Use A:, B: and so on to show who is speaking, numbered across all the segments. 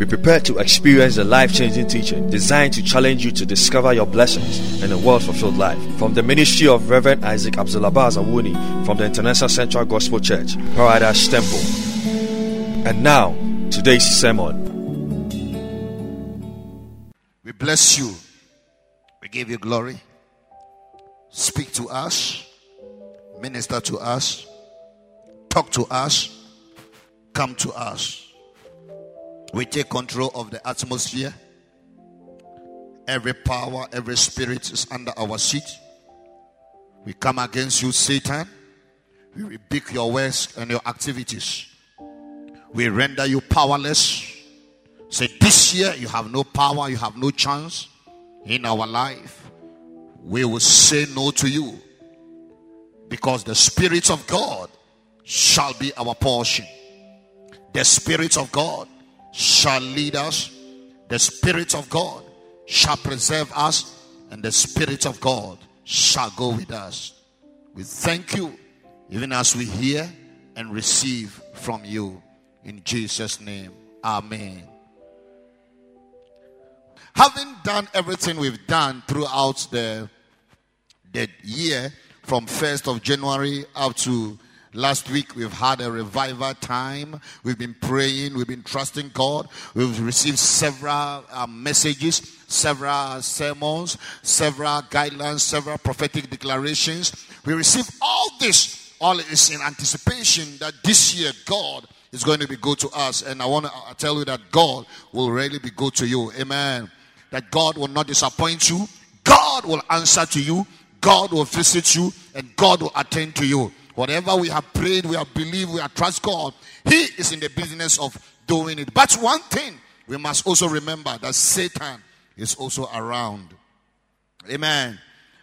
A: Be prepared to experience the life changing teaching designed to challenge you to discover your blessings in a world fulfilled life. From the ministry of Reverend Isaac Abdulabaz Awuni from the International Central Gospel Church, Paradise Temple. And now, today's sermon.
B: We bless you. We give you glory. Speak to us, minister to us, talk to us, come to us. We take control of the atmosphere. Every power, every spirit is under our seat. We come against you, Satan. We rebuke your works and your activities. We render you powerless. Say, this year you have no power, you have no chance in our life. We will say no to you because the Spirit of God shall be our portion. The Spirit of God shall lead us, the Spirit of God shall preserve us, and the Spirit of God shall go with us. We thank you, even as we hear and receive from you. In Jesus' name, Amen. Having done everything we've done throughout the, the year, from 1st of January up to Last week we've had a revival time. We've been praying. We've been trusting God. We've received several uh, messages, several sermons, several guidelines, several prophetic declarations. We received all this. All is in anticipation that this year God is going to be good to us. And I want to tell you that God will really be good to you. Amen. That God will not disappoint you. God will answer to you. God will visit you and God will attend to you. Whatever we have prayed, we have believed, we have trust God. He is in the business of doing it. But one thing we must also remember that Satan is also around. Amen.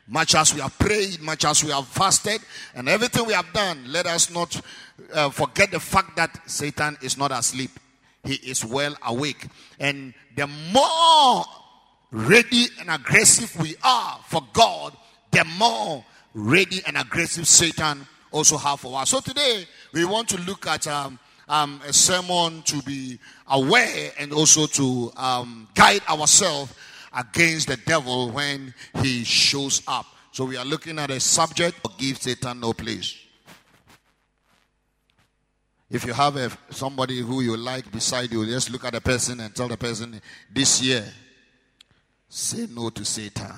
B: Much as we have prayed, much as we have fasted, and everything we have done, let us not uh, forget the fact that Satan is not asleep. He is well awake. And the more ready and aggressive we are for God, the more ready and aggressive Satan also have for us. So today we want to look at um, um, a sermon to be aware and also to um, guide ourselves against the devil when he shows up. So we are looking at a subject give Satan no place. If you have a, somebody who you like beside you, just look at the person and tell the person, this year, say no to Satan.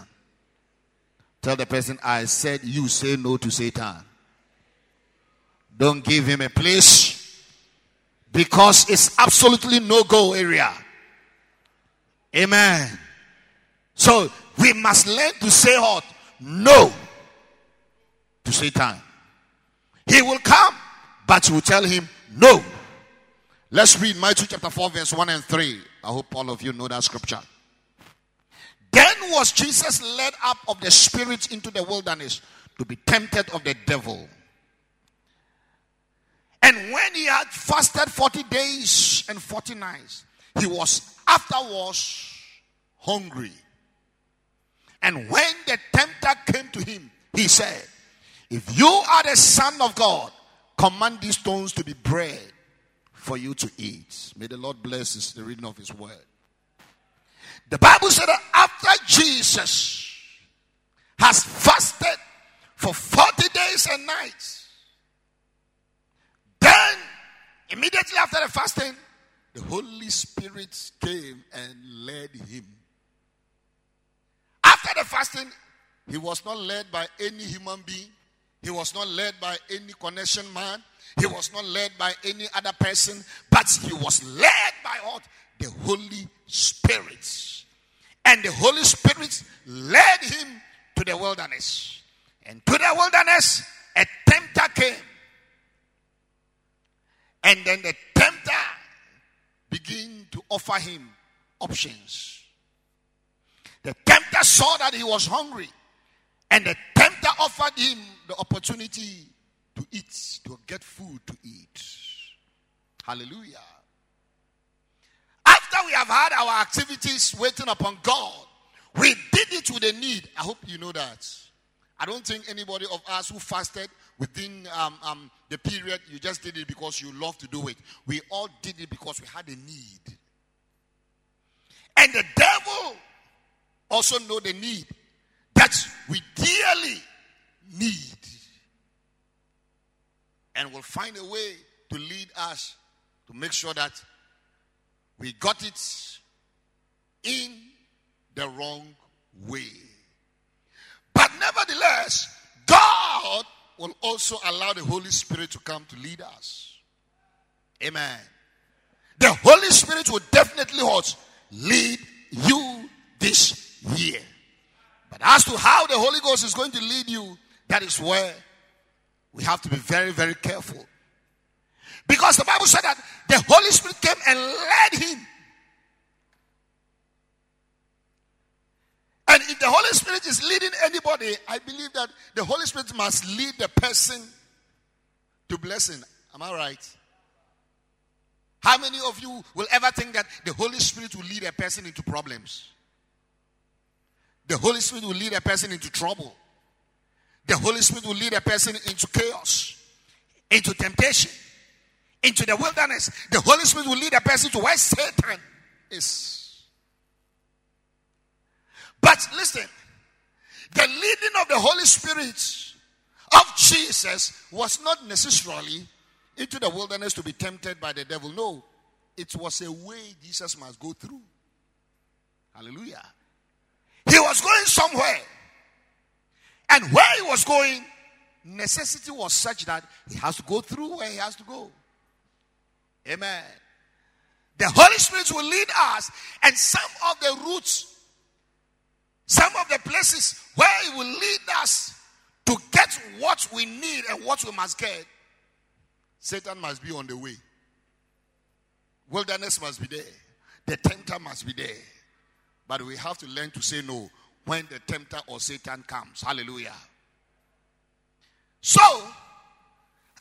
B: Tell the person, I said you say no to Satan. Don't give him a place because it's absolutely no go area. Amen. So we must learn to say what? No to Satan. He will come, but you will tell him no. Let's read Matthew chapter 4, verse 1 and 3. I hope all of you know that scripture. Then was Jesus led up of the Spirit into the wilderness to be tempted of the devil. And when he had fasted 40 days and 40 nights, he was afterwards hungry. And when the tempter came to him, he said, If you are the Son of God, command these stones to be bread for you to eat. May the Lord bless the reading of his word. The Bible said that after Jesus has fasted for 40 days and nights, then, immediately after the fasting, the Holy Spirit came and led him. After the fasting, he was not led by any human being. He was not led by any connection man. He was not led by any other person, but he was led by what? The Holy Spirit. And the Holy Spirit led him to the wilderness. And to the wilderness, a tempter came and then the tempter began to offer him options. The tempter saw that he was hungry. And the tempter offered him the opportunity to eat, to get food to eat. Hallelujah. After we have had our activities waiting upon God, we did it with a need. I hope you know that. I don't think anybody of us who fasted within um, um, the period, you just did it because you love to do it. We all did it because we had a need. And the devil also know the need that we dearly need. And will find a way to lead us to make sure that we got it in the wrong way. But nevertheless, God will also allow the Holy Spirit to come to lead us. Amen. The Holy Spirit will definitely what? Lead you this year. But as to how the Holy Ghost is going to lead you, that is where we have to be very, very careful. Because the Bible said that the Holy Spirit came and led him. And if the Holy Spirit is leading anybody, I believe that the Holy Spirit must lead the person to blessing. Am I right? How many of you will ever think that the Holy Spirit will lead a person into problems? The Holy Spirit will lead a person into trouble. The Holy Spirit will lead a person into chaos, into temptation into the wilderness. The Holy Spirit will lead a person to where Satan is. But listen, the leading of the Holy Spirit of Jesus was not necessarily into the wilderness to be tempted by the devil. No, it was a way Jesus must go through. Hallelujah. He was going somewhere. And where he was going, necessity was such that he has to go through where he has to go. Amen. The Holy Spirit will lead us, and some of the routes, some of the places where He will lead us to get what we need and what we must get, Satan must be on the way. Wilderness must be there. The tempter must be there. But we have to learn to say no when the tempter or Satan comes. Hallelujah. So,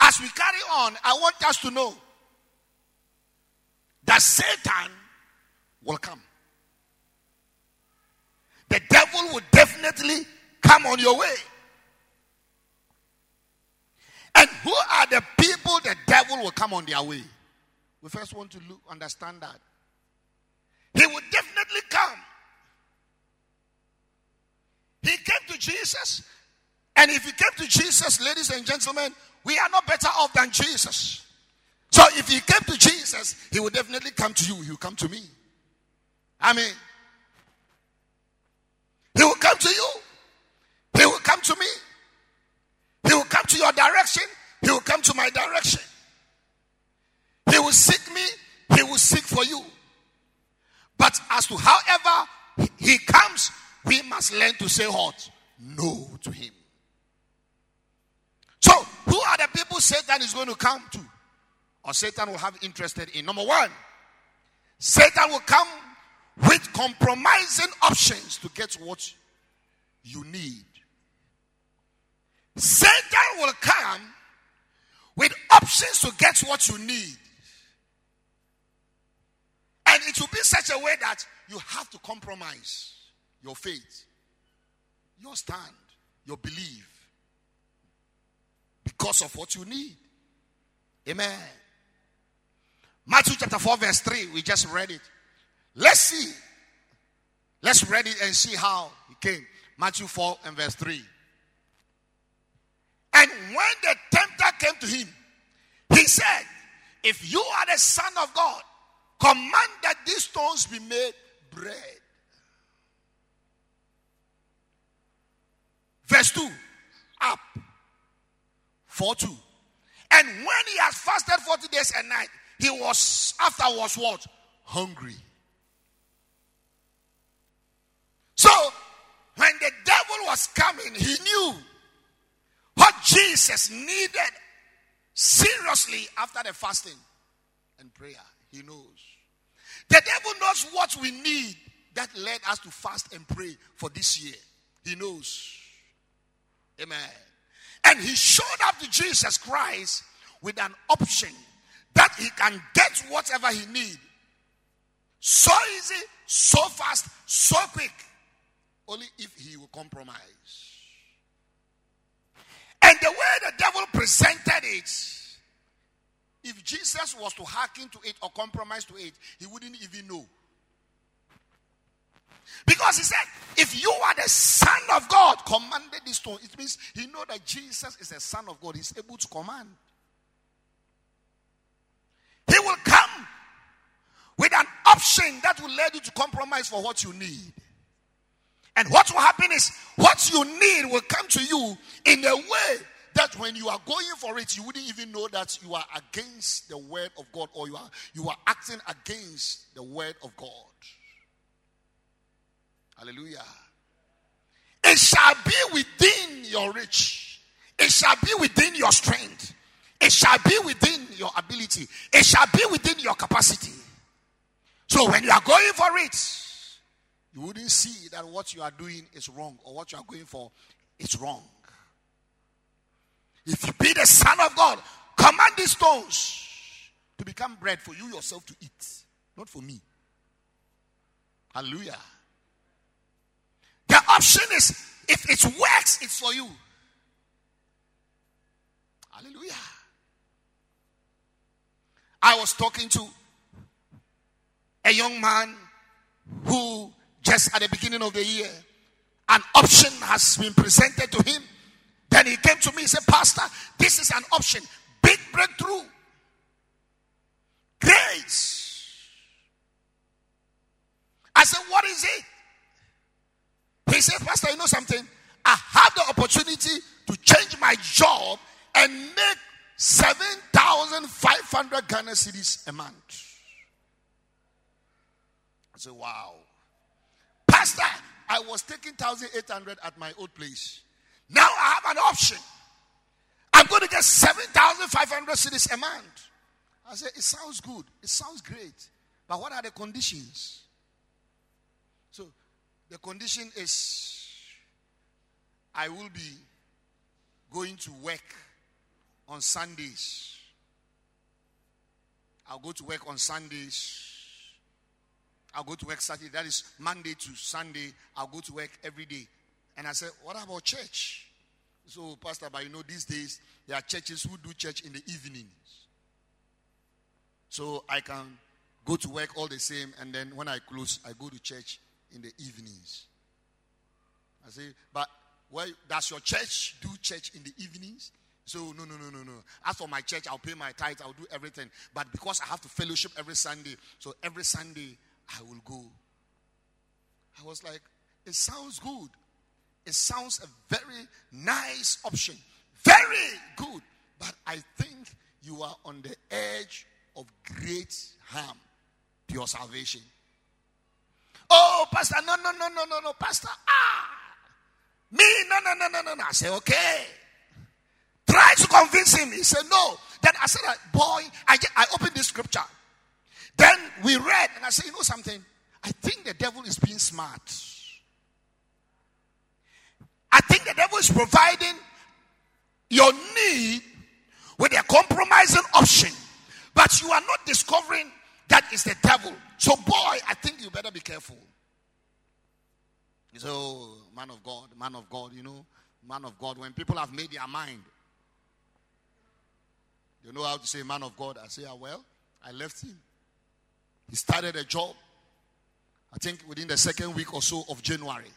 B: as we carry on, I want us to know that Satan will come. The devil will definitely come on your way. And who are the people the devil will come on their way? We first want to look, understand that. He will definitely come. He came to Jesus. And if he came to Jesus, ladies and gentlemen, we are not better off than Jesus. So if he came to Jesus, he will definitely come to you. He will come to me. I mean, come to you. He will come to me. He will come to your direction. He will come to my direction. He will seek me. He will seek for you. But as to however he comes, we must learn to say what? No to him. So, who are the people Satan is going to come to? or Satan will have interested in. Number one, Satan will come with compromising options to get what you need. Satan will come with options to get what you need. And it will be such a way that you have to compromise your faith, your stand, your belief because of what you need. Amen. Matthew chapter 4, verse 3. We just read it. Let's see. Let's read it and see how he came. Matthew 4 and verse 3. And when the tempter came to him, he said, If you are the Son of God, command that these stones be made bread. Verse 2 Up. 4 2. And when he had fasted 40 days and night, he was afterwards what? Hungry. So when the devil was coming, he knew what Jesus needed seriously after the fasting and prayer. He knows. The devil knows what we need that led us to fast and pray for this year. He knows. Amen. And he showed up to Jesus Christ with an option that he can get whatever he need so easy, so fast, so quick. Only if he will compromise. And the way the devil presented it, if Jesus was to hearken to it or compromise to it, he wouldn't even know. Because he said, if you are the son of God, commanded this stone. It means he know that Jesus is the son of God. He's able to command. He will come with an option that will lead you to compromise for what you need. And what will happen is what you need will come to you in a way that when you are going for it, you wouldn't even know that you are against the word of God or you are you are acting against the word of God. Hallelujah. It shall be within your reach. It shall be within your strength. It shall be within your ability. It shall be within your capacity. So when you are going for it, you wouldn't see that what you are doing is wrong or what you are going for is wrong. If you be the Son of God, command these stones to become bread for you yourself to eat, not for me. Hallelujah. The option is if it works, it's for you. Hallelujah. I was talking to a young man who just at the beginning of the year, an option has been presented to him. Then he came to me and said, Pastor, this is an option. Big breakthrough. Great. I said, What is it? He said, Pastor, you know something? I have the opportunity to change my job and make 7,500 Ghana cedis a month. I said, Wow. Pastor, I was taking 1,800 at my old place. Now I have an option. I'm going to get 7,500 cedis a month. I said, It sounds good. It sounds great. But what are the conditions? So the condition is I will be going to work on Sundays. I'll go to work on Sundays. I'll go to work Saturday. That is Monday to Sunday. I'll go to work every day. And I said, What about church? So, Pastor, but you know, these days there are churches who do church in the evenings. So I can go to work all the same, and then when I close, I go to church in the evenings. I say, but why does your church do church in the evenings? So no, no, no, no, no. As for my church, I'll pay my tithe, I'll do everything. But because I have to fellowship every Sunday, so every Sunday I will go. I was like, it sounds good. It sounds a very nice option. Very good. But I think you are on the edge of great harm to your salvation. Oh, Pastor, no, no, no, no, no, no, Pastor. Ah, me, no, no, no, no, no, no. I say, okay. Try to convince him. He said, no. Then I said, boy, I, I opened this scripture. Then we read, and I said, you know something? I think the devil is being smart. I think the devil is providing your need with a compromising option, but you are not discovering that is the devil. So, boy, I think you better be careful. So, oh, man of God, man of God, you know, man of God, when people have made their mind, you know how to say man of God. I say, ah, well, I left him. He started a job, I think within the second week or so of January.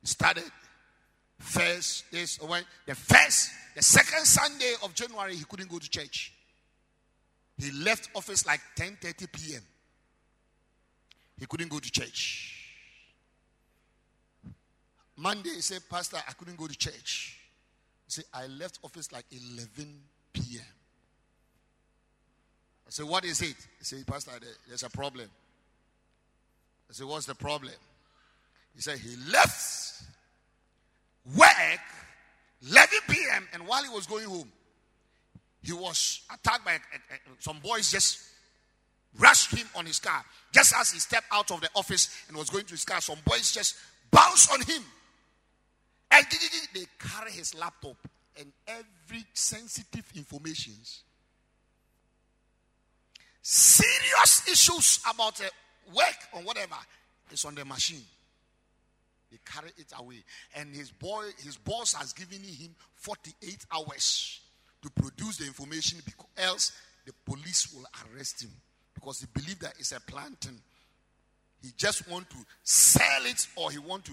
B: He started first this when the first the second Sunday of January he couldn't go to church. He left office like 10:30 p.m. He couldn't go to church. Monday he said, Pastor, I couldn't go to church. He said, I left office like 11 p.m. Said, What is it? He said, Pastor, there's a problem. I said, What's the problem? He said, He left work 11 p.m. and while he was going home, he was attacked by eh, eh, eh, some boys just rushed him on his car. Just as he stepped out of the office and was going to his car, some boys just bounced on him. And they carry his laptop and every sensitive information. Serious issues about work or whatever is on the machine. They carry it away. And his boy, his boss has given him 48 hours to produce the information because else the police will arrest him. Because he believes that it's a planting. He just want to sell it or he want to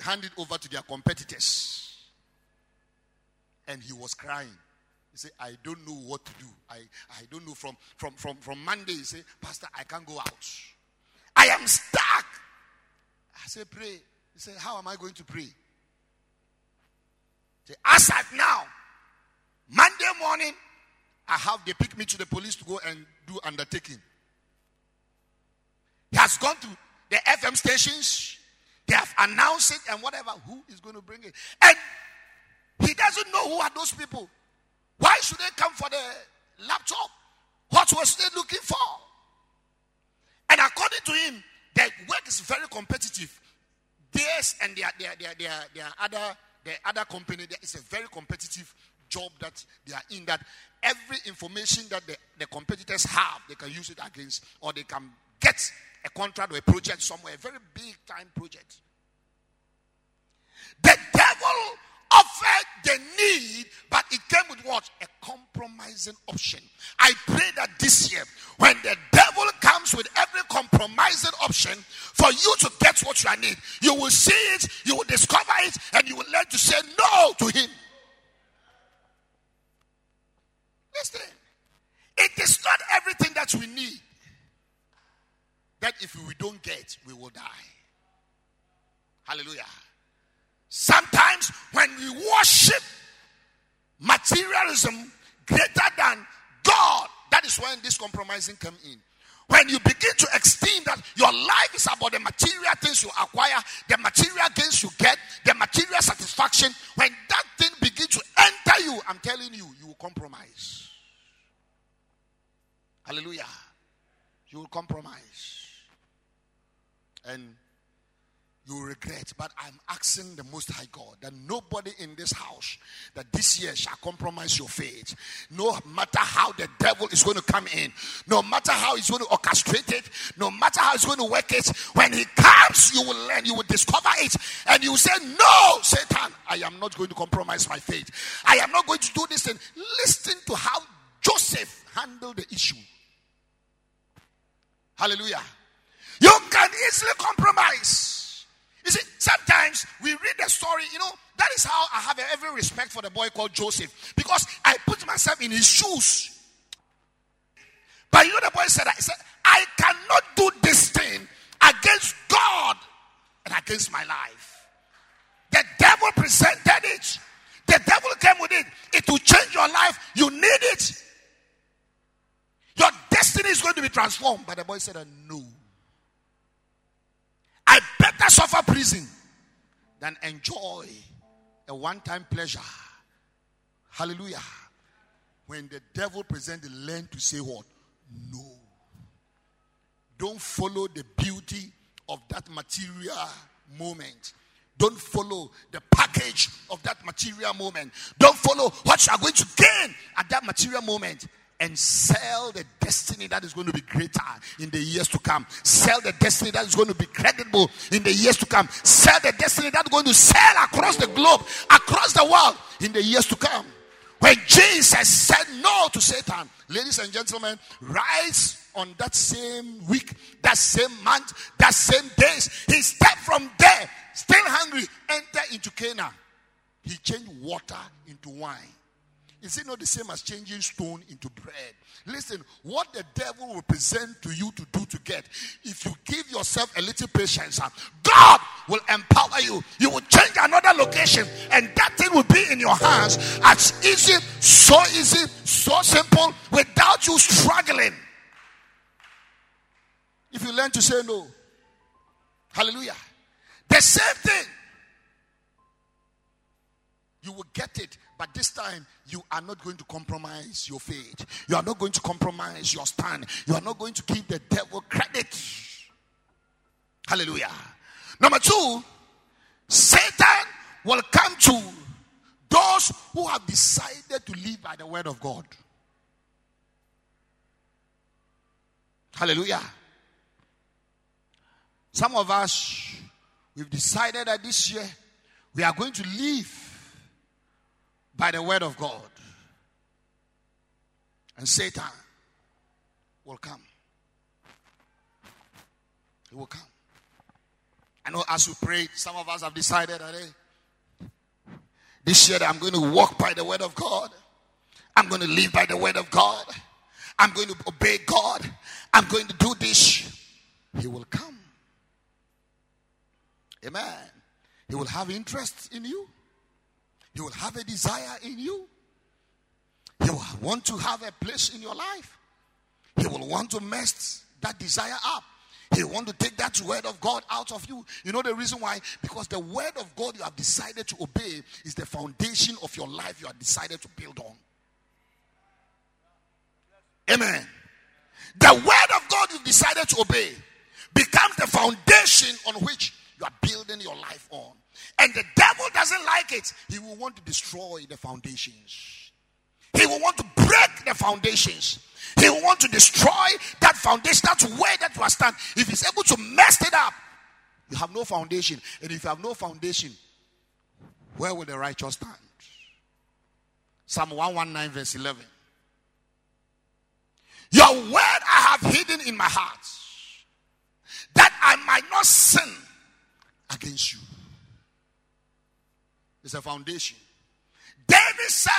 B: hand it over to their competitors. And he was crying. He said, I don't know what to do. I, I don't know. From, from, from, from Monday, he said, Pastor, I can't go out. I am stuck. I said, pray. He said, How am I going to pray? Say, as at now, Monday morning, I have they pick me to the police to go and do undertaking. He has gone to the FM stations. They have announced it and whatever. Who is going to bring it? And he doesn't know who are those people. Why should they come for the laptop? What was they looking for? And according to him, the work is very competitive. Theirs and their, their, their, their, their other the other company, there is a very competitive job that they are in that every information that the, the competitors have, they can use it against, or they can get a contract or a project somewhere, a very big time project. The devil offered the need, but it came with what? A compromising option. I pray that this year, when the devil comes with every compromising option for you to get what you need, you will see it, you will discover it, and you will learn to say no to him. Listen, it is not everything that we need that if we don't get, we will die. Hallelujah. Sometimes when we worship materialism greater than God, that is when this compromising come in. When you begin to esteem that your life is about the material things you acquire, the material gains you get, the material satisfaction, when that thing begins to enter you, I'm telling you, you will compromise. Hallelujah. You will compromise. And you regret. But I'm asking the Most High God that nobody in this house that this year shall compromise your faith. No matter how the devil is going to come in, no matter how he's going to orchestrate it, no matter how he's going to work it, when he comes, you will learn, you will discover it, and you say, No, Satan, I am not going to compromise my faith. I am not going to do this. And listen to how Joseph handled the issue. Hallelujah. You can easily compromise. You see, sometimes we read the story, you know, that is how I have every respect for the boy called Joseph. Because I put myself in his shoes. But you know, the boy said, I said, I cannot do this thing against God and against my life. The devil presented it. The devil came with it. It will change your life. You need it. Your destiny is going to be transformed. But the boy said, No. I better suffer prison than enjoy a one time pleasure. Hallelujah. When the devil presents the land to say what? No. Don't follow the beauty of that material moment. Don't follow the package of that material moment. Don't follow what you are going to gain at that material moment and sell the destiny that is going to be greater in the years to come. Sell the destiny that is going to be credible in the years to come. Sell the destiny that is going to sell across the globe, across the world in the years to come. When Jesus said no to Satan, ladies and gentlemen, rise on that same week, that same month, that same days, he stepped from there, still hungry, enter into Cana. He changed water into wine. Is it not the same as changing stone into bread? Listen, what the devil will present to you to do to get, if you give yourself a little patience, ah, God will empower you. You will change another location, and that thing will be in your hands as easy, so easy, so simple, without you struggling. If you learn to say no, hallelujah. The same thing. You will get it but this time, you are not going to compromise your faith. You are not going to compromise your stand. You are not going to give the devil credit. Hallelujah. Number two, Satan will come to those who have decided to live by the word of God. Hallelujah. Some of us, we've decided that this year we are going to live by the word of God. And Satan will come. He will come. I know as we pray, some of us have decided that hey, this year that I'm going to walk by the word of God. I'm going to live by the word of God. I'm going to obey God. I'm going to do this. He will come. Amen. He will have interest in you. He will have a desire in you. He will want to have a place in your life. He will want to mess that desire up. He want to take that word of God out of you. You know the reason why? Because the word of God you have decided to obey is the foundation of your life you have decided to build on. Amen. The word of God you've decided to obey becomes the foundation on which you are building your life on. And the devil doesn't like it. He will want to destroy the foundations. He will want to break the foundations. He will want to destroy that foundation. That's where that you are stand. If he's able to mess it up, you have no foundation. And if you have no foundation, where will the righteous stand? Psalm 119, verse 11. Your word I have hidden in my heart, that I might not sin against you. It's a foundation. David said,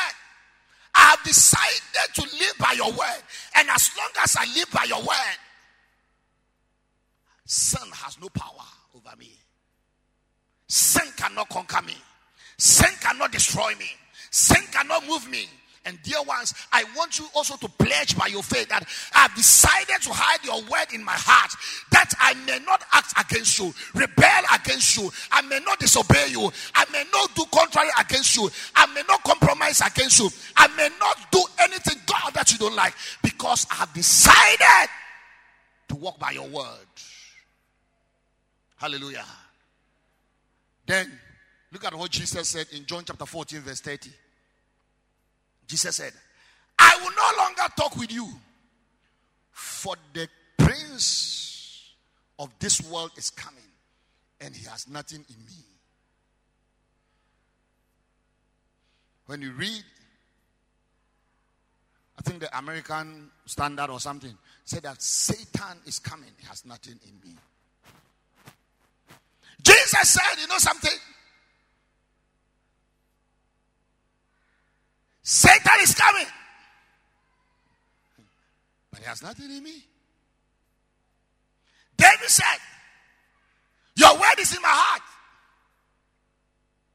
B: I have decided to live by your word. And as long as I live by your word, sin has no power over me. Sin cannot conquer me. Sin cannot destroy me. Sin cannot move me. And dear ones, I want you also to pledge by your faith that I've decided to hide your word in my heart that I may not act against you, rebel against you, I may not disobey you, I may not do contrary against you, I may not compromise against you, I may not do anything, God, that you don't like because I have decided to walk by your word. Hallelujah. Then look at what Jesus said in John chapter 14, verse 30. Jesus said, I will no longer talk with you, for the prince of this world is coming, and he has nothing in me. When you read, I think the American Standard or something said that Satan is coming, he has nothing in me. Jesus said, You know something? Satan is coming. But he has nothing in me. David said, Your word is in my heart.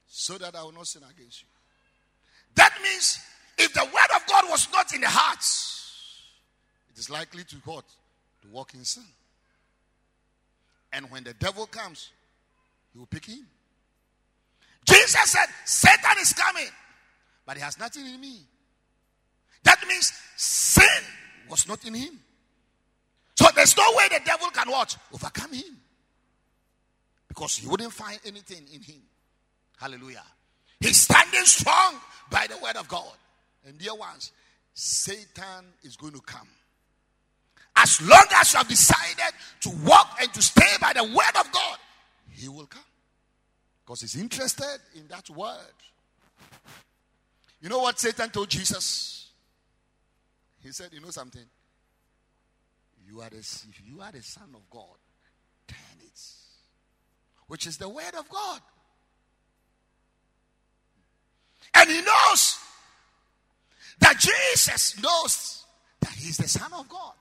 B: So that I will not sin against you. That means if the word of God was not in the hearts, it is likely to what? To walk in sin. And when the devil comes, he will pick him. Jesus said, Satan is coming but he has nothing in me. That means sin was not in him. So there's no way the devil can what? Overcome him. Because he wouldn't find anything in him. Hallelujah. He's standing strong by the word of God. And dear ones, Satan is going to come. As long as you have decided to walk and to stay by the word of God, he will come. Because he's interested in that word. You know what Satan told Jesus? He said, You know something? You are the, if you are the Son of God, turn it. Which is the Word of God. And he knows that Jesus knows that he's the Son of God.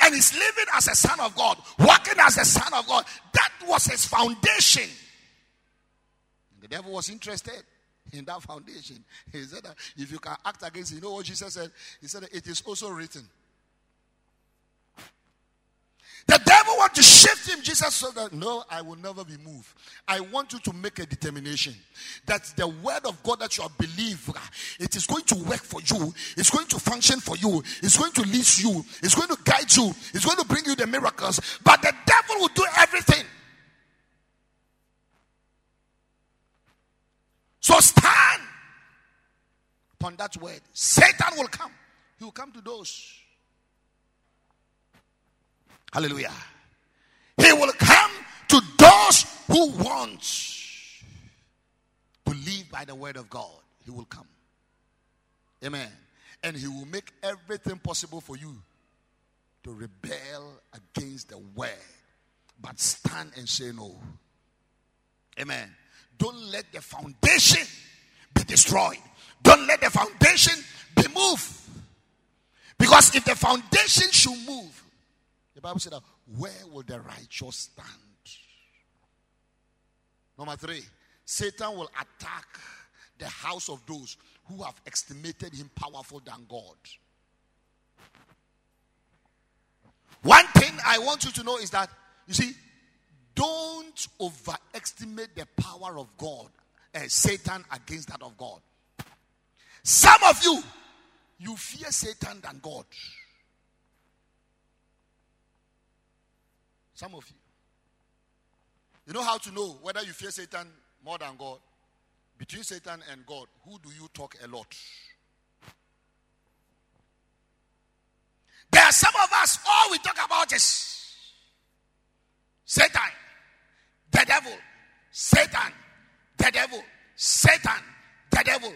B: And he's living as a Son of God, walking as a Son of God. That was his foundation. The devil was interested in that foundation. He said that if you can act against it, you know what Jesus said? He said it is also written. The devil want to shift him. Jesus said that no, I will never be moved. I want you to make a determination that the word of God that you have believed, it is going to work for you. It's going to function for you. It's going to lead you. It's going to guide you. It's going to bring you the miracles. But the devil will do everything So stand upon that word. Satan will come. He will come to those. Hallelujah. He will come to those who want to live by the word of God, he will come. Amen. And he will make everything possible for you to rebel against the word, but stand and say no. Amen. Don't let the foundation be destroyed. Don't let the foundation be moved. Because if the foundation should move, the Bible said where will the righteous stand? Number three, Satan will attack the house of those who have estimated him powerful than God. One thing I want you to know is that, you see, don't overestimate the power of God, uh, Satan against that of God. Some of you, you fear Satan than God. Some of you. You know how to know whether you fear Satan more than God? Between Satan and God, who do you talk a lot? There are some of us, all we talk about is Satan, the devil, Satan, the devil, Satan, the devil.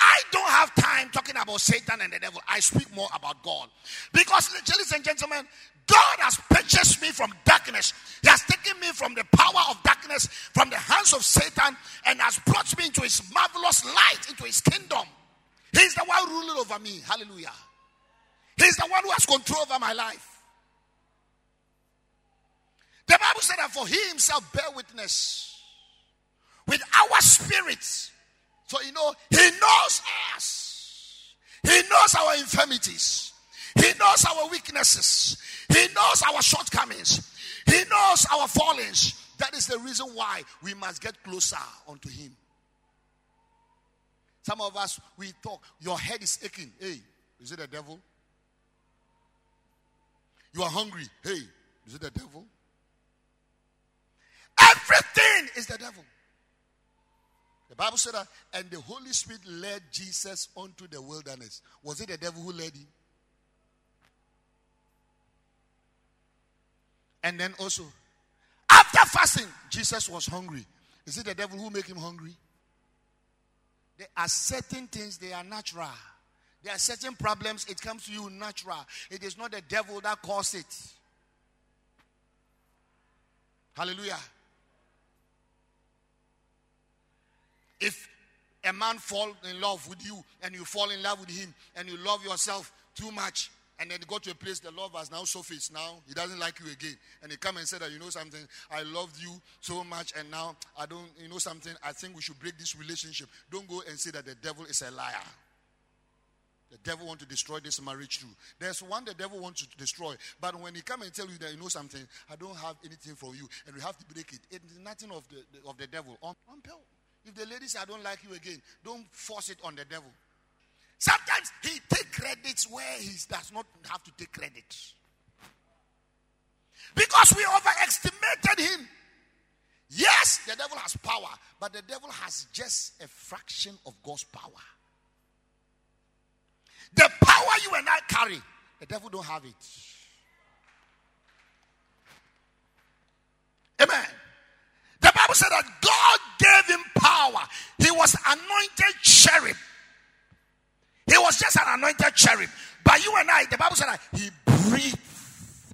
B: I don't have time talking about Satan and the devil. I speak more about God. Because, ladies and gentlemen, God has purchased me from darkness. He has taken me from the power of darkness, from the hands of Satan, and has brought me into his marvelous light, into his kingdom. He's the one ruling over me. Hallelujah. He's the one who has control over my life. The Bible said that for he himself bear witness with our spirits. So you know, he knows us. He knows our infirmities. He knows our weaknesses. He knows our shortcomings. He knows our fallings. That is the reason why we must get closer unto him. Some of us we talk, your head is aching. Hey, is it the devil? You are hungry. Hey, is it the devil? Everything is the devil. The Bible said that, and the Holy Spirit led Jesus onto the wilderness. Was it the devil who led him? And then also, after fasting, Jesus was hungry. Is it the devil who make him hungry? There are certain things they are natural. There are certain problems, it comes to you natural. It is not the devil that caused it. Hallelujah. If a man fall in love with you and you fall in love with him and you love yourself too much and then you go to a place the love has now surfaced now he doesn't like you again and he come and say that you know something i loved you so much and now i don't you know something i think we should break this relationship don't go and say that the devil is a liar the devil want to destroy this marriage too. There's one the devil wants to destroy, but when he come and tell you that you know something, I don't have anything for you, and we have to break it. It's nothing of the, of the devil. Um, um, on, on If the lady says I don't like you again, don't force it on the devil. Sometimes he take credits where he does not have to take credit. Because we overestimated him. Yes, the devil has power, but the devil has just a fraction of God's power. The power you and I carry, the devil don't have it. Amen. The Bible said that God gave him power. He was anointed cherub. He was just an anointed cherub. But you and I, the Bible said that he breathed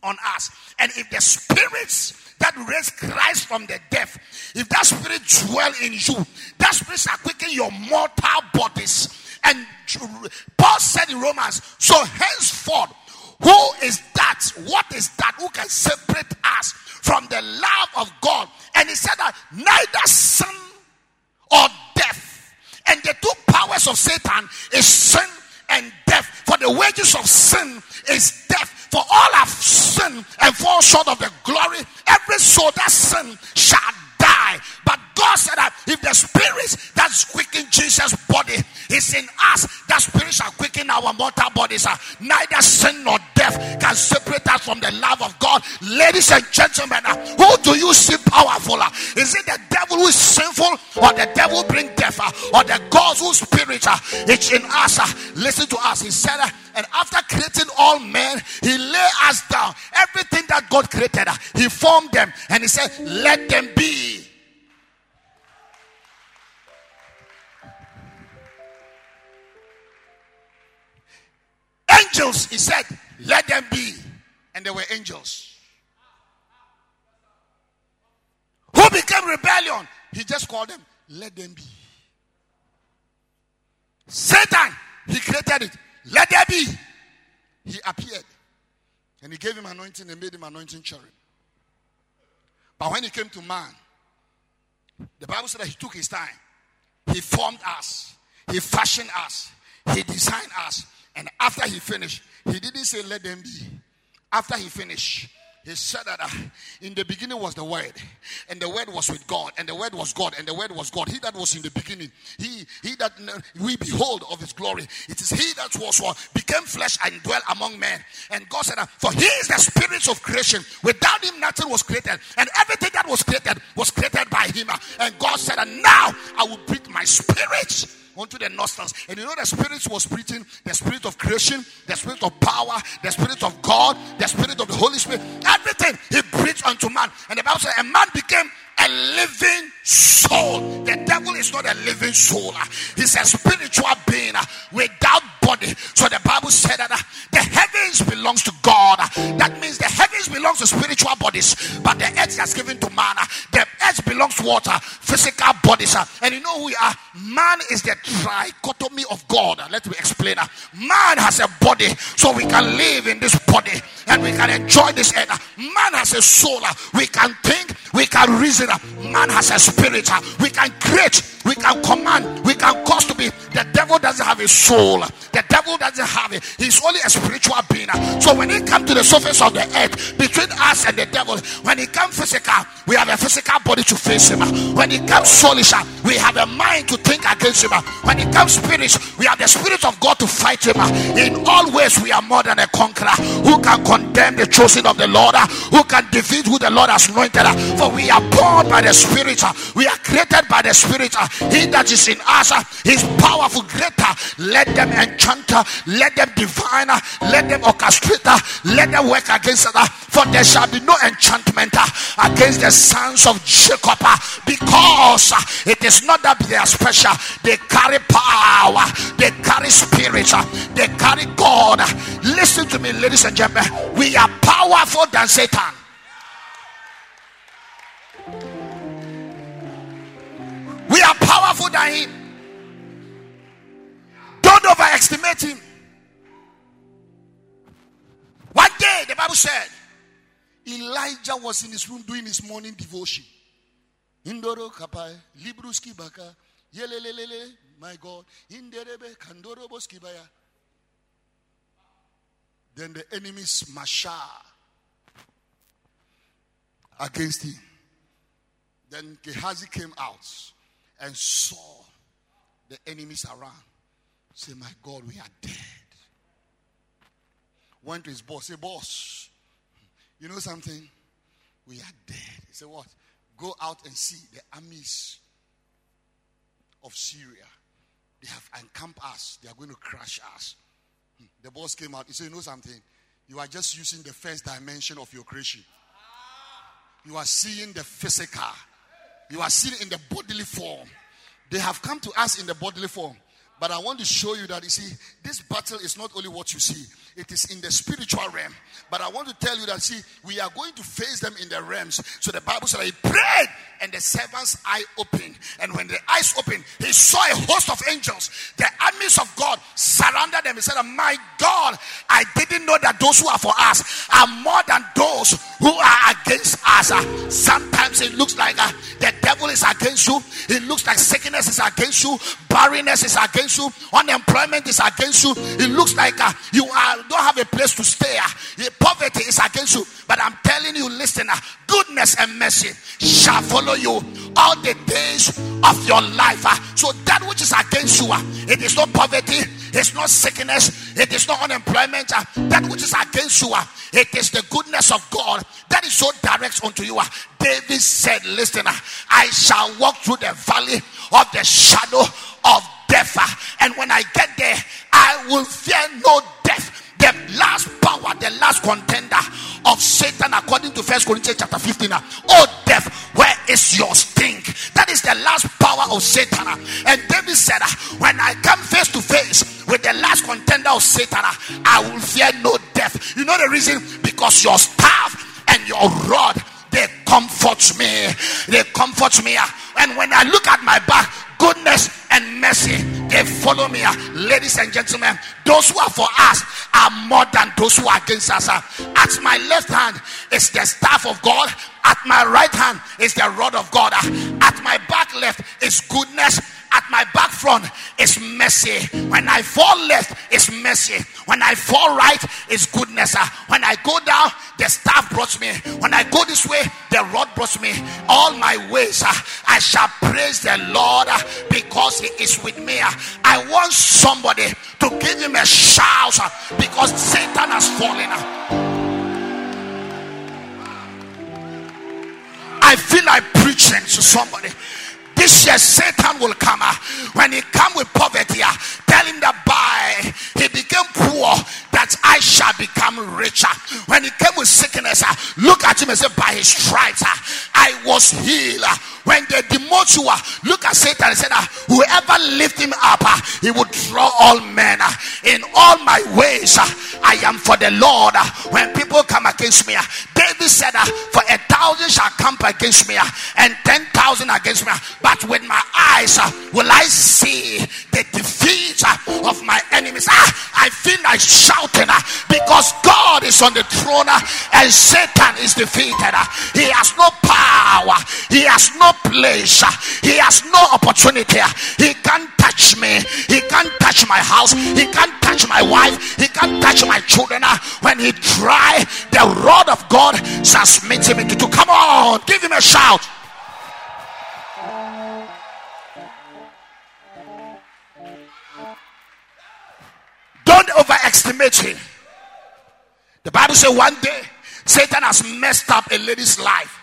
B: on us. And if the spirits that raised Christ from the death, if that spirit dwell in you, that spirit shall quicken your mortal bodies and Paul said in Romans, so henceforth, who is that? What is that? Who can separate us from the love of God? And he said that neither sin or death. And the two powers of Satan is sin and death. For the wages of sin is death. For all have sinned and fall short of the glory. Every soul that sin shall die. But God said that if the spirit that's quicken Jesus' body is in us, that spirit shall quicken our mortal bodies. Uh, neither sin nor death can separate us from the love of God. Ladies and gentlemen, uh, who do you see powerful? Uh? Is it the devil who is sinful or the devil bring death or the God whose spirit is in us? Listen to us. He said, and after creating all men, he lay us down. Everything that God created, He formed them and He said, Let them be. Angels, He said, Let them be. And they were angels. Who became rebellion? He just called them, Let them be. Satan, he created it. Let there be. He appeared. And he gave him anointing and made him anointing cherub. But when he came to man, the Bible said that he took his time. He formed us. He fashioned us. He designed us. And after he finished, he didn't say, let them be. After he finished, he said that uh, in the beginning was the word and the word was with god and the word was god and the word was god. He that was in the beginning he he that uh, we behold of his glory. It is he that was what became flesh and dwelt among men. And god said uh, for he is the spirit of creation. Without him nothing was created. And everything that was created was created by him. And god said and now i will breathe my spirit onto the nostrils. And you know, the Spirit was preaching the Spirit of creation, the Spirit of power, the Spirit of God, the Spirit of the Holy Spirit. Everything He breathed unto man. And the Bible says, a man became a living soul. The devil is not a living soul, he's a spiritual being without body. So the Bible said that the heavens belongs to God. That means the heavens belongs to spiritual bodies, but the earth has given to man. The earth belongs to water, physical bodies. And you know who we are? Man is the trichotomy of God. Let me explain. Man has a body, so we can live in this body and we can enjoy this earth. Man has a soul. We can think, we can reason. Man has a spirit. We can create, we can command, we can cause to be. The devil doesn't have a soul. The devil doesn't have it. He's only a spiritual being. So when he comes to the surface of the earth, between us and the devil, when he comes physical, we have a physical body to face him. When he comes soulish, we have a mind to think against him. When he comes spirit, we have the spirit of God to fight him. In all ways, we are more than a conqueror. Who can condemn the chosen of the Lord? Who can defeat who the Lord has anointed? For we are born by the Spirit. We are created by the Spirit. He that is in us uh, is powerful, greater. Let them enchant, let them divine, uh, let them orchestrate, uh, let them work against us. For there shall be no enchantment against the sons of Jacob because it is not that they are special, they carry power, they carry spirit, they carry God. Listen to me, ladies and gentlemen. We are powerful than Satan. Powerful than him. Don't overestimate him. One day, the Bible said, Elijah was in his room doing his morning devotion. My God. Then the enemies masha against him. Then Gehazi came out and saw the enemies around. Say, my God, we are dead. Went to his boss. Say, boss, you know something? We are dead. He said, what? Go out and see the armies of Syria. They have encamped us. They are going to crush us. The boss came out. He said, you know something? You are just using the first dimension of your creation. You are seeing the physical. You are seen in the bodily form. They have come to us in the bodily form. But I want to show you that you see, this battle is not only what you see, it is in the spiritual realm. But I want to tell you that, see, we are going to face them in the realms. So the Bible said he prayed, and the servant's eye opened. And when the eyes opened, he saw a host of angels. The armies of God surrounded them. He said, My God, I didn't know that those who are for us are more than those who are against us. Sometimes it looks like uh, the devil is against you, it looks like sickness is against you, barrenness is against you, unemployment is against you. It looks like uh, you are, don't have a place to stay. Uh, poverty is against you. But I'm telling you, listener, uh, goodness and mercy shall follow you all the days of your life. Uh, so that which is against you, uh, it is not poverty, it's not sickness, it is not unemployment. Uh, that which is against you, it is the goodness of God that is so direct unto you. David said, Listener, I shall walk through the valley of the shadow of death. And when I get there, I will fear no death. The last power, the last contender of Satan, according to First Corinthians chapter 15. Oh, death, where is your sting? That is the last power of Satan. And David said, When I come face to face with the last contender of Satan, I will fear no death. You know the reason? Because your staff and your rod they comfort me. They comfort me. Ah. And when I look at my back, goodness and mercy they follow me ah. ladies and gentlemen those who are for us are more than those who are against us ah. at my left hand is the staff of god at my right hand is the rod of god at my back left is goodness at my back front is mercy. When I fall left, it's mercy. When I fall right, it's goodness. Ah, when I go down, the staff brought me. When I go this way, the rod brought me. All my ways, ah, I shall praise the Lord ah, because He is with me. I want somebody to give Him a shout because Satan has fallen. I feel like preaching to somebody. This year, Satan will come. Uh, when he come with poverty, ah, uh, tell him that by he became poor, that I shall become richer. Ah. When he came with sickness, look at him and say, By his stripes, I was healed. When they demote you, look at Satan and say, Whoever lift him up, he would draw all men. In all my ways, I am for the Lord. When people come against me, David said, For a thousand shall come against me, and ten thousand against me but with my eyes uh, will I see the defeat uh, of my enemies. Ah, I feel like shouting uh, because God is on the throne and Satan is defeated. He has no power, he has no place, he has no opportunity. He can't touch me, he can't touch my house, he can't touch my wife, he can't touch my children. When he try, the rod of God shall him into two. Come on, give him a shout. Don't overestimate him. The Bible says one day Satan has messed up a lady's life.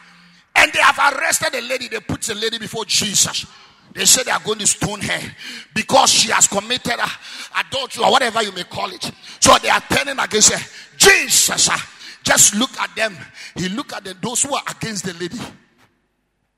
B: And they have arrested a lady. They put the lady before Jesus. They say they are going to stone her because she has committed adultery or whatever you may call it. So they are turning against her. Jesus, ah, just look at them. He look at those who are against the lady.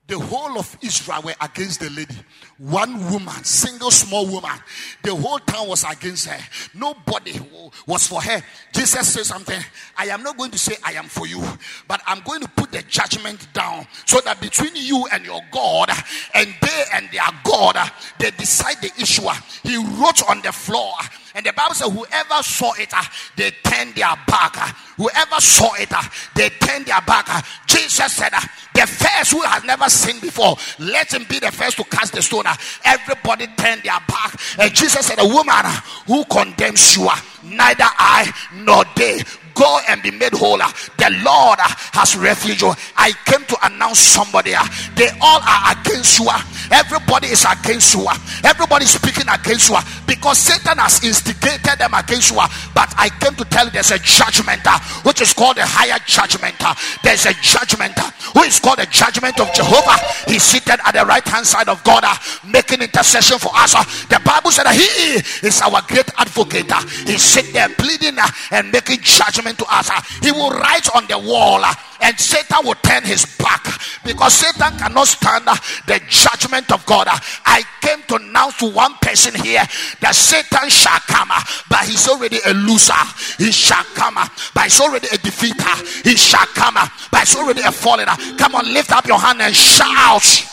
B: The whole of Israel were against the lady. One woman, single small woman. The whole town was against her. Nobody was for her. Jesus said something. I am not going to say I am for you, but I'm going to put the judgment down so that between you and your God and they and their God, they decide the issue. He wrote on the floor and the Bible says, whoever saw it, uh, they turned their back. Uh, whoever saw it, uh, they turned their back. Jesus said, the first who has never seen before, let him be the first to cast the stone. Everybody turned their back. And Jesus said, a woman who condemns you, neither I nor they go and be made whole. The Lord has refuge. I came to announce somebody. They all are against you. Everybody is against you. Everybody is speaking against you because Satan has instigated them against you. But I came to tell you there's a judgment which is called a higher judgment. There's a judgment who is called the judgment of Jehovah. He's seated at the right hand side of God, making intercession for us. The Bible said that He is our great advocate. He's sitting there pleading and making judgment to us. Uh, he will write on the wall uh, and Satan will turn his back because Satan cannot stand uh, the judgment of God. I came to announce to one person here that Satan shall come, but he's already a loser. He shall come, but he's already a defeater. He shall come, but he's already a fallen. Come on, lift up your hand and shout.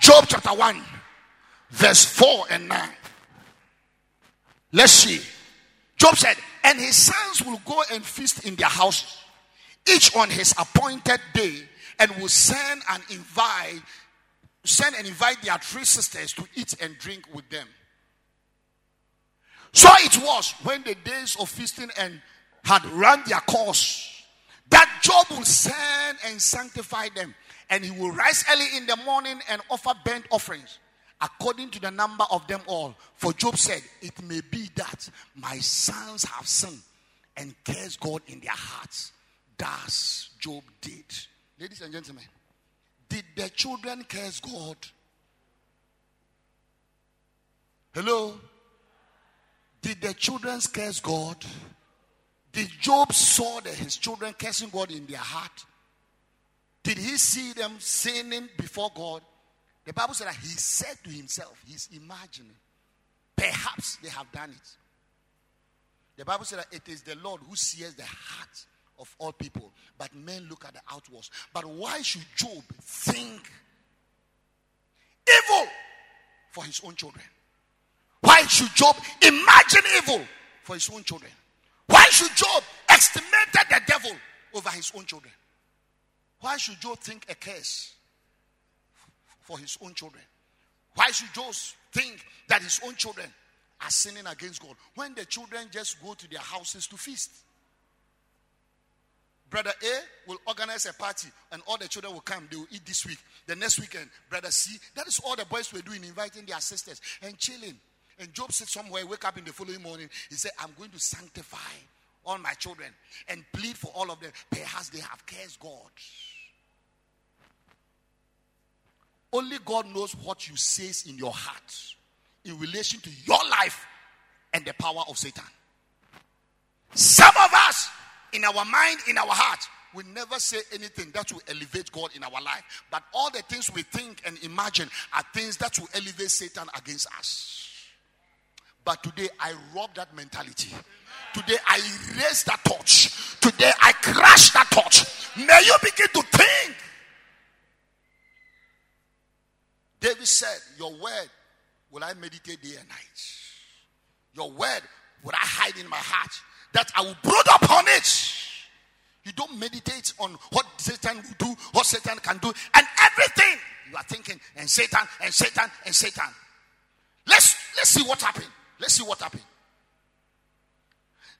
B: Job chapter 1, verse 4 and 9. Let's see. Job said, and his sons will go and feast in their houses, each on his appointed day, and will send and invite, send and invite their three sisters to eat and drink with them. So it was when the days of feasting and had run their course that Job will send and sanctify them, and he will rise early in the morning and offer burnt offerings according to the number of them all. For Job said, It may be that my sons have sinned and cursed God in their hearts. Thus Job did. Ladies and gentlemen, did the children curse God? Hello? Did the children curse God? Did Job saw that his children cursing God in their heart? Did he see them sinning before God? The Bible said that he said to himself, he's imagining, perhaps they have done it. The Bible said that it is the Lord who sees the heart of all people, but men look at the outwards. But why should Job think evil for his own children? Why should Job imagine evil for his own children? Why should Job estimate the devil over his own children? Why should Job think a curse for his own children? Why should Job think that his own children are sinning against God when the children just go to their houses to feast? Brother A will organize a party and all the children will come. They will eat this week. The next weekend, Brother C. That is all the boys were doing, inviting their sisters and chilling. And Job said somewhere, wake up in the following morning. He said, I'm going to sanctify all my children and plead for all of them. Perhaps they have cursed God. Only God knows what you say in your heart in relation to your life and the power of Satan. Some of us, in our mind, in our heart, we never say anything that will elevate God in our life. But all the things we think and imagine are things that will elevate Satan against us. But today I rob that mentality. Today I erase that touch. Today I crash that touch. May you begin to think. David said, Your word will I meditate day and night. Your word will I hide in my heart that I will brood upon it. You don't meditate on what Satan will do, what Satan can do, and everything you are thinking, and Satan, and Satan, and Satan. Let's let's see what happened. Let's see what happened.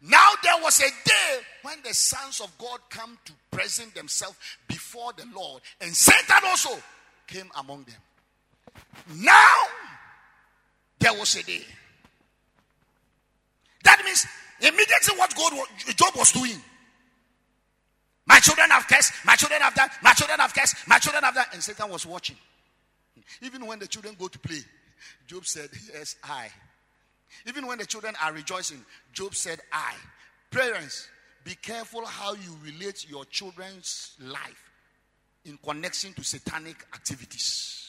B: Now there was a day when the sons of God come to present themselves before the Lord, and Satan also came among them. Now there was a day. That means immediately what God Job was doing. My children have cursed, my children have done, my children have cursed, my children have done, and Satan was watching. Even when the children go to play, Job said, Yes, I even when the children are rejoicing, Job said, I. Parents, be careful how you relate your children's life in connection to satanic activities.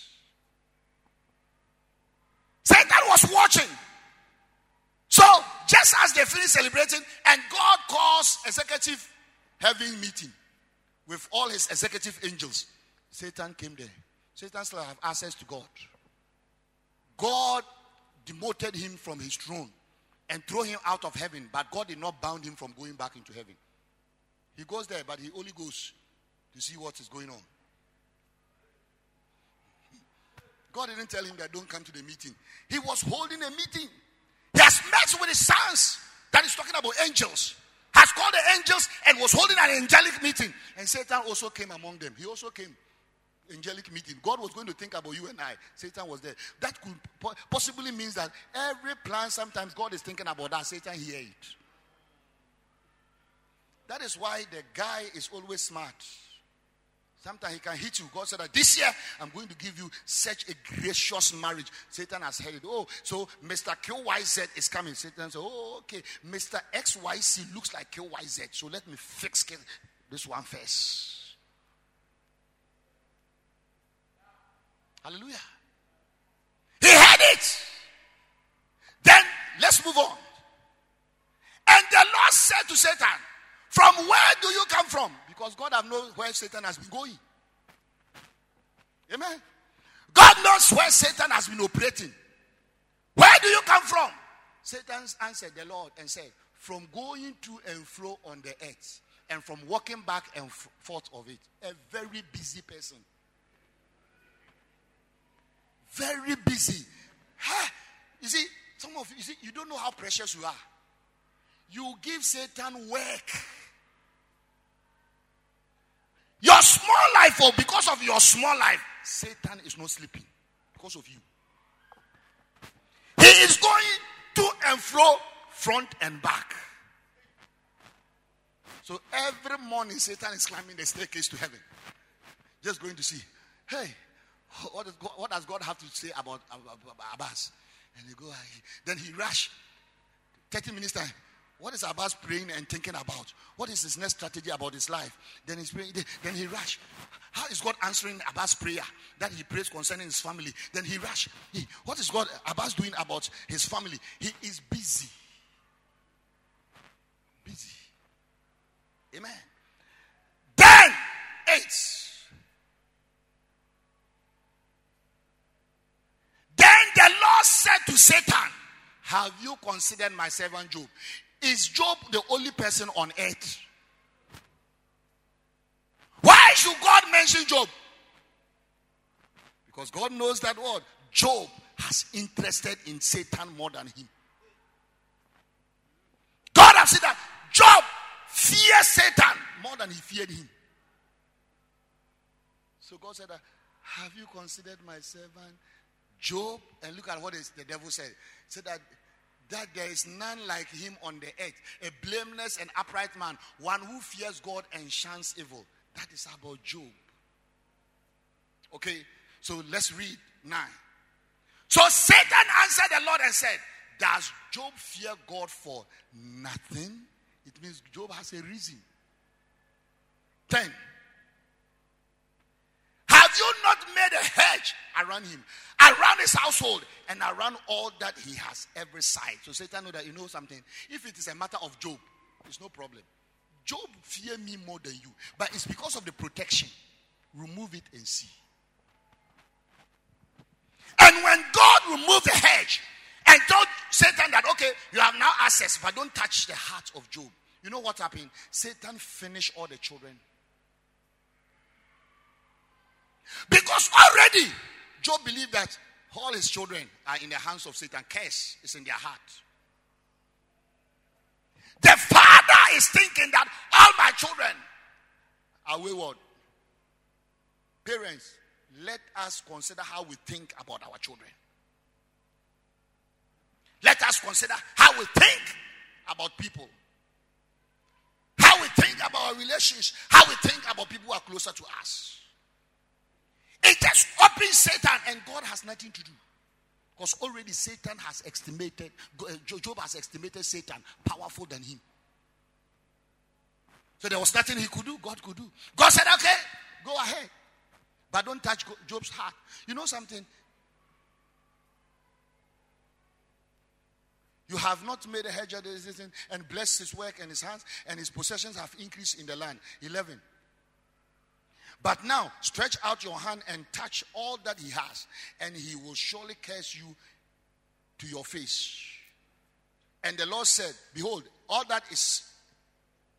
B: Satan was watching. So, just as they finished celebrating, and God calls executive having meeting with all his executive angels, Satan came there. Satan still have access to God. God demoted him from his throne and throw him out of heaven, but God did not bound him from going back into heaven. He goes there, but he only goes to see what is going on. God didn't tell him that don't come to the meeting. He was holding a meeting. He has met with his sons that is talking about angels. Has called the angels and was holding an angelic meeting. And Satan also came among them. He also came angelic meeting. God was going to think about you and I. Satan was there. That could possibly means that every plan, sometimes God is thinking about that. Satan hear it. That is why the guy is always smart. Sometimes he can hit you. God said that this year I'm going to give you such a gracious marriage. Satan has heard it. Oh, so Mr. QYZ is coming. Satan said, Oh, okay. Mr. XYC looks like QYZ. So let me fix this one first. Hallelujah. He had it. Then let's move on. And the Lord said to Satan, From where do you come from? Because God have known where Satan has been going. Amen. God knows where Satan has been operating. Where do you come from? Satan answered the Lord and said, From going to and fro on the earth, and from walking back and forth of it. A very busy person. Very busy. Huh? You see, some of you, you see, you don't know how precious you are. You give Satan work. Your small life, or oh, because of your small life, Satan is not sleeping because of you. He is going to and fro, front and back. So every morning, Satan is climbing the staircase to heaven, just going to see, hey, what, is God, what does God have to say about, Abass? And he go, then he rush. 30 minutes time. What is Abass praying and thinking about? What is his next strategy about his life? Then he's praying, then he rush. How is God answering Abass' prayer that he prays concerning his family? Then he rush. He, what is God Abass doing about his family? He is busy. Busy. Amen. Then eight. Then the Lord said to Satan, Have you considered my servant Job? Is Job the only person on earth? Why should God mention Job? Because God knows that what? Job has interested in Satan more than him. God has said that Job fears Satan more than he feared him. So God said that, have you considered my servant Job? And look at what the devil said. He said that that there is none like him on the earth, a blameless and upright man, one who fears God and shuns evil. That is about Job. Okay, so let's read 9. So Satan answered the Lord and said, Does Job fear God for nothing? It means Job has a reason. 10. Have you not made a hedge around him, around his household, and around all that he has every side? So Satan know that you know something. If it is a matter of Job, it's no problem. Job fear me more than you, but it's because of the protection. Remove it and see. And when God removed the hedge and told Satan that, okay, you have now access, but don't touch the heart of Job. You know what happened? Satan finished all the children because already Job believed that all his children are in the hands of Satan. Curse is in their heart. The father is thinking that all my children are wayward. Parents, let us consider how we think about our children. Let us consider how we think about people. How we think about our relations. How we think about people who are closer to us. It just opens Satan, and God has nothing to do. Because already Satan has estimated, uh, Job has estimated Satan powerful than him. So there was nothing he could do, God could do. God said, okay, go ahead. But don't touch Job's heart. You know something? You have not made a hedge and blessed his work and his hands, and his possessions have increased in the land. 11. But now, stretch out your hand and touch all that he has, and he will surely curse you to your face. And the Lord said, Behold, all that is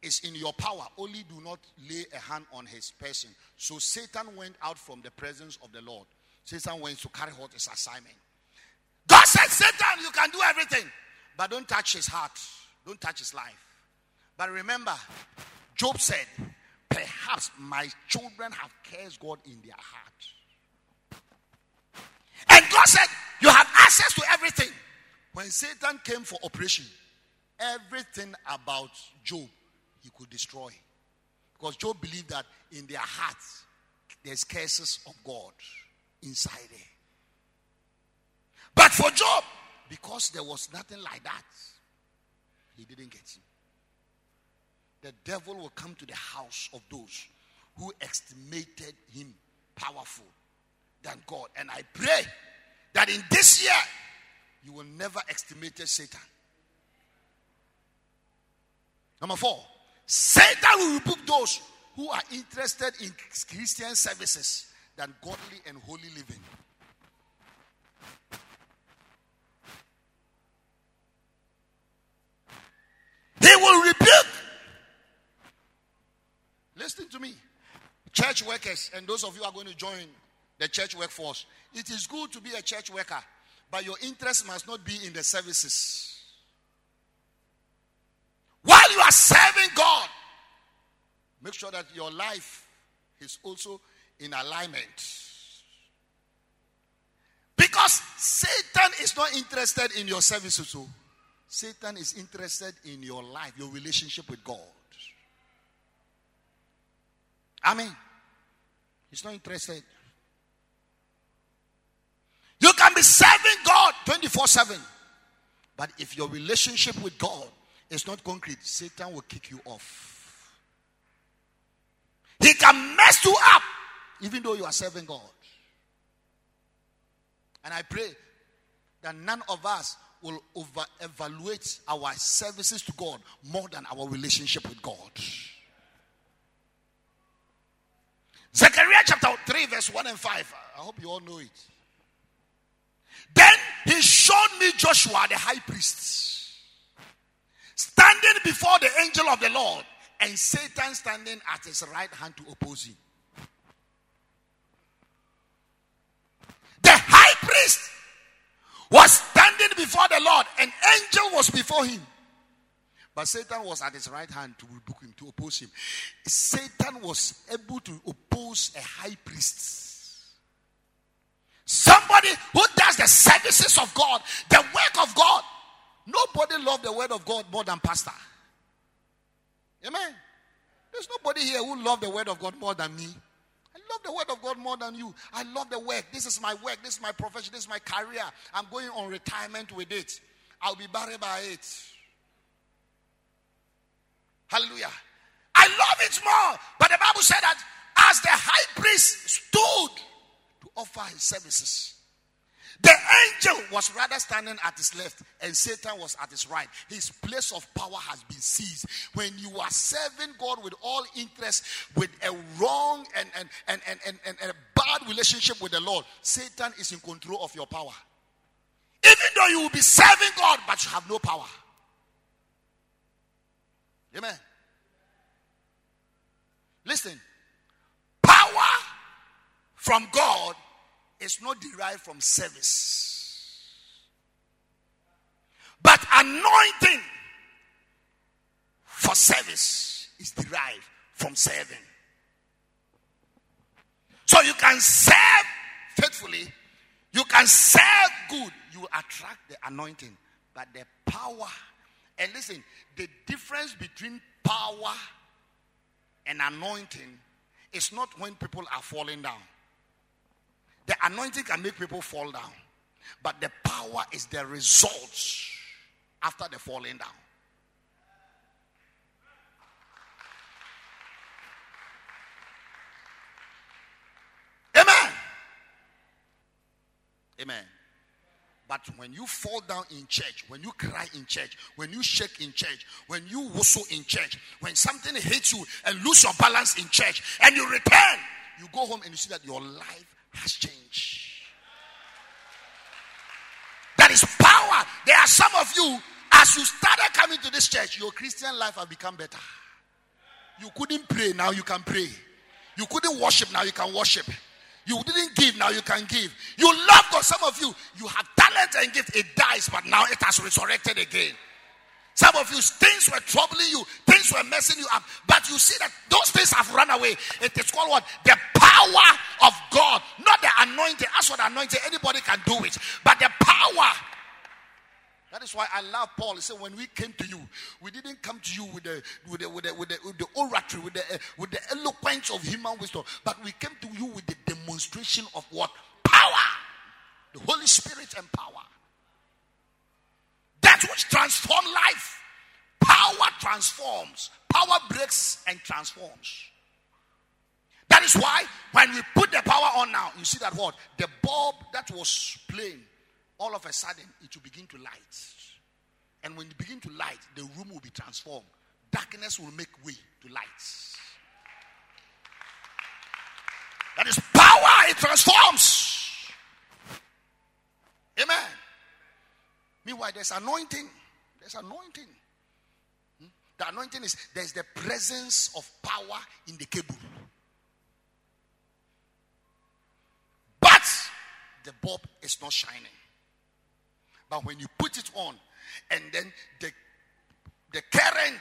B: is in your power. Only do not lay a hand on his person. So Satan went out from the presence of the Lord. Satan went to carry out his assignment. God said, Satan, you can do everything, but don't touch his heart, don't touch his life. But remember, Job said, Perhaps my children have cursed God in their heart. And God said, You have access to everything. When Satan came for operation, everything about Job he could destroy. Because Job believed that in their hearts there's curses of God inside there. But for Job, because there was nothing like that, he didn't get him the devil will come to the house of those who estimated him powerful than God. And I pray that in this year, you will never estimate Satan. Number four, Satan will rebuke those who are interested in Christian services than godly and holy living. He will rebuke Listen to me. Church workers, and those of you are going to join the church workforce, it is good to be a church worker, but your interest must not be in the services. While you are serving God, make sure that your life is also in alignment. Because Satan is not interested in your services, so Satan is interested in your life, your relationship with God. I mean, he's not interested. You can be serving God 24 7. But if your relationship with God is not concrete, Satan will kick you off. He can mess you up even though you are serving God. And I pray that none of us will over evaluate our services to God more than our relationship with God. Zechariah chapter 3, verse 1 and 5. I hope you all know it. Then he showed me Joshua, the high priest, standing before the angel of the Lord, and Satan standing at his right hand to oppose him. The high priest was standing before the Lord, an angel was before him. But Satan was at his right hand to rebuke him, to oppose him. Satan was able to oppose a high priest. Somebody who does the services of God, the work of God. Nobody loved the word of God more than pastor. Amen. There's nobody here who loved the word of God more than me. I love the word of God more than you. I love the work. This is my work. This is my profession. This is my career. I'm going on retirement with it. I'll be buried by it. Hallelujah. I love it more. But the Bible said that as the high priest stood to offer his services, the angel was rather standing at his left and Satan was at his right. His place of power has been seized. When you are serving God with all interest, with a wrong and, and, and, and, and, and a bad relationship with the Lord, Satan is in control of your power. Even though you will be serving God, but you have no power. Amen. Listen, power from God is not derived from service, but anointing for service is derived from serving. So you can serve faithfully, you can serve good, you attract the anointing, but the power. And listen, the difference between power and anointing is not when people are falling down. The anointing can make people fall down, but the power is the results after the falling down. Amen. Amen. But when you fall down in church, when you cry in church, when you shake in church, when you whistle in church, when something hits you and lose your balance in church, and you return, you go home and you see that your life has changed. That is power. There are some of you, as you started coming to this church, your Christian life has become better. You couldn't pray, now you can pray. You couldn't worship, now you can worship. You didn't give, now you can give. You love God. Some of you, you have talent and gift. It dies, but now it has resurrected again. Some of you, things were troubling you, things were messing you up, but you see that those things have run away. It is called what? The power of God, not the anointing. As for the anointing, anybody can do it, but the power. That is why I love Paul. He said, when we came to you, we didn't come to you with the with the with the, with the, with the oratory, with the uh, with the eloquence of human wisdom, but we came to you with the demonstration of what power, the Holy Spirit and power. That which transforms life. Power transforms. Power breaks and transforms. That is why when we put the power on now, you see that what? The bulb that was plain, all of a sudden it will begin to light. And when it begin to light, the room will be transformed. Darkness will make way to light. That is power, it transforms. Amen. Meanwhile, there's anointing. There's anointing. Hmm? The anointing is there's the presence of power in the cable. But the bulb is not shining. But when you put it on, and then the, the current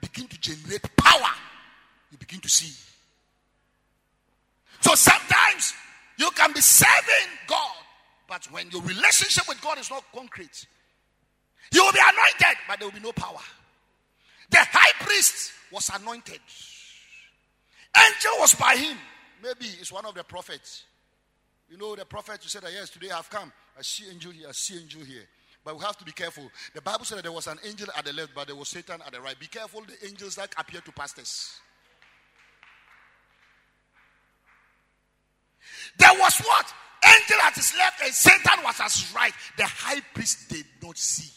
B: begin to generate power, you begin to see. So sometimes you can be serving God, but when your relationship with God is not concrete, you will be anointed, but there will be no power. The high priest was anointed. Angel was by him. Maybe it's one of the prophets. You know, the prophet who said that, yes, today I've come. I see angel here, I see angel here. But we have to be careful. The Bible said that there was an angel at the left, but there was Satan at the right. Be careful the angels that appear to pastors. There was what? Angel at his left and Satan was at his right. The high priest did not see.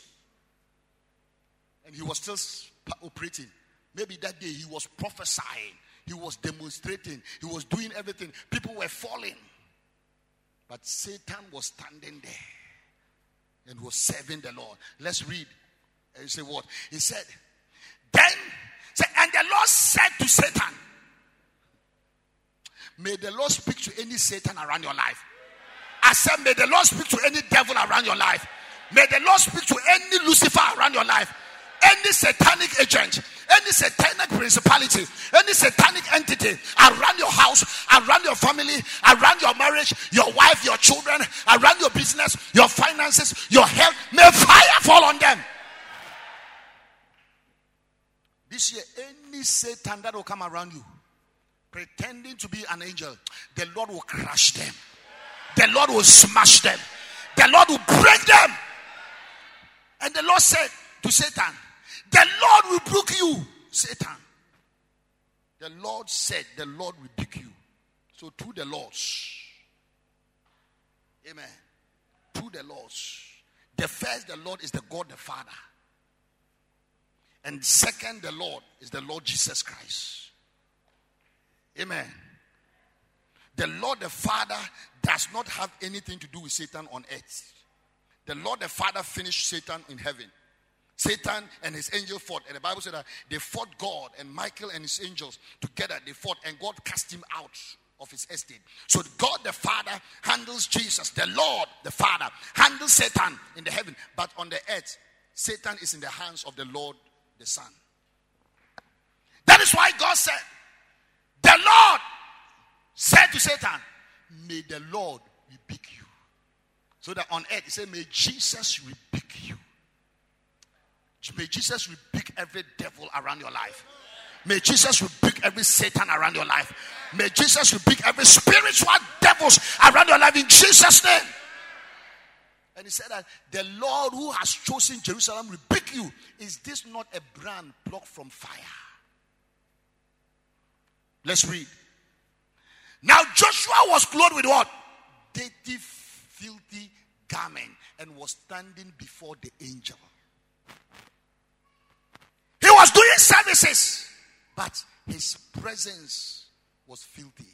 B: And he was still operating. Maybe that day he was prophesying, he was demonstrating, he was doing everything. People were falling. But Satan was standing there and was serving the Lord. Let's read. And you say what? He said, Then, and the Lord said to Satan, May the Lord speak to any Satan around your life. I said, May the Lord speak to any devil around your life. May the Lord speak to any Lucifer around your life. Any satanic agent, any satanic principality, any satanic entity around your house, around your family, around your marriage, your wife, your children, around your business, your finances, your health, may fire fall on them. This year, any Satan that will come around you, pretending to be an angel, the Lord will crush them. The Lord will smash them. The Lord will break them. And the Lord said to Satan, The Lord will rebuke you, Satan. The Lord said, The Lord will rebuke you. So, to the Lord's. Amen. To the Lord's. The first, the Lord is the God the Father. And second, the Lord is the Lord Jesus Christ. Amen. The Lord the Father does not have anything to do with Satan on earth. The Lord the Father finished Satan in heaven. Satan and his angel fought, and the Bible said that they fought God and Michael and his angels together. They fought, and God cast him out of his estate. So God the Father handles Jesus. The Lord the Father handles Satan in the heaven, but on the earth, Satan is in the hands of the Lord the Son. That is why God said, the Lord said to Satan, May the Lord rebuke you. So that on earth, he said, May Jesus rebuke you. May Jesus rebuke every devil around your life. May Jesus rebuke every Satan around your life. May Jesus rebuke every spiritual devils around your life in Jesus' name. And he said that the Lord who has chosen Jerusalem rebuke you. Is this not a brand plucked from fire? Let's read. Now Joshua was clothed with what? Dirty, filthy garment and was standing before the angel. He was doing services, but his presence was filthy.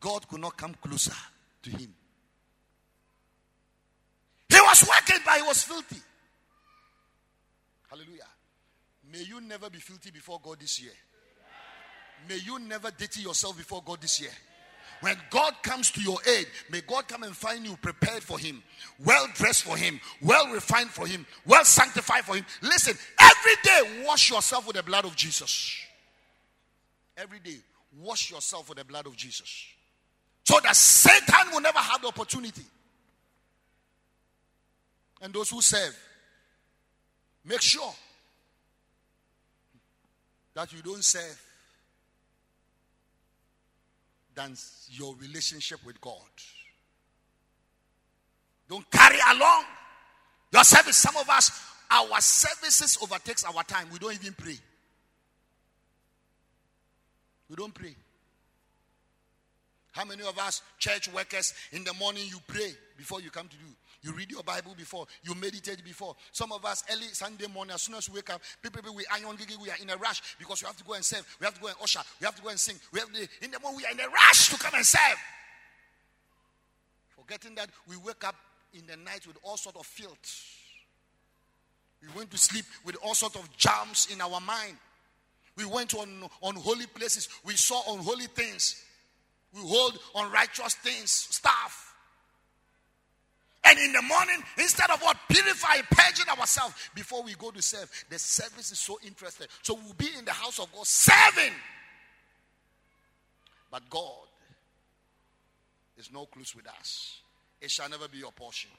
B: God could not come closer to him. He was working, but he was filthy. Hallelujah. May you never be filthy before God this year. May you never dirty yourself before God this year. When God comes to your aid, may God come and find you prepared for Him, well dressed for Him, well refined for Him, well sanctified for Him. Listen, every day wash yourself with the blood of Jesus. Every day wash yourself with the blood of Jesus. So that Satan will never have the opportunity. And those who serve, make sure that you don't serve than your relationship with God. Don't carry along your service. Some of us, our services overtakes our time. We don't even pray. We don't pray. How many of us, church workers, in the morning you pray before you come to do? You read your Bible before, you meditate before. Some of us, early Sunday morning, as soon as we wake up, people, people we iron gigi, we are in a rush because we have to go and serve. We have to go and usher. We have to go and sing. We have to, in the morning, we are in a rush to come and serve. Forgetting that we wake up in the night with all sort of filth. We went to sleep with all sort of jams in our mind. We went on unholy places. We saw unholy things. We hold unrighteous things, stuff. And in the morning, instead of what? Purifying, purging ourselves before we go to serve, the service is so interesting. So we'll be in the house of God serving. But God is no close with us. It shall never be your portion.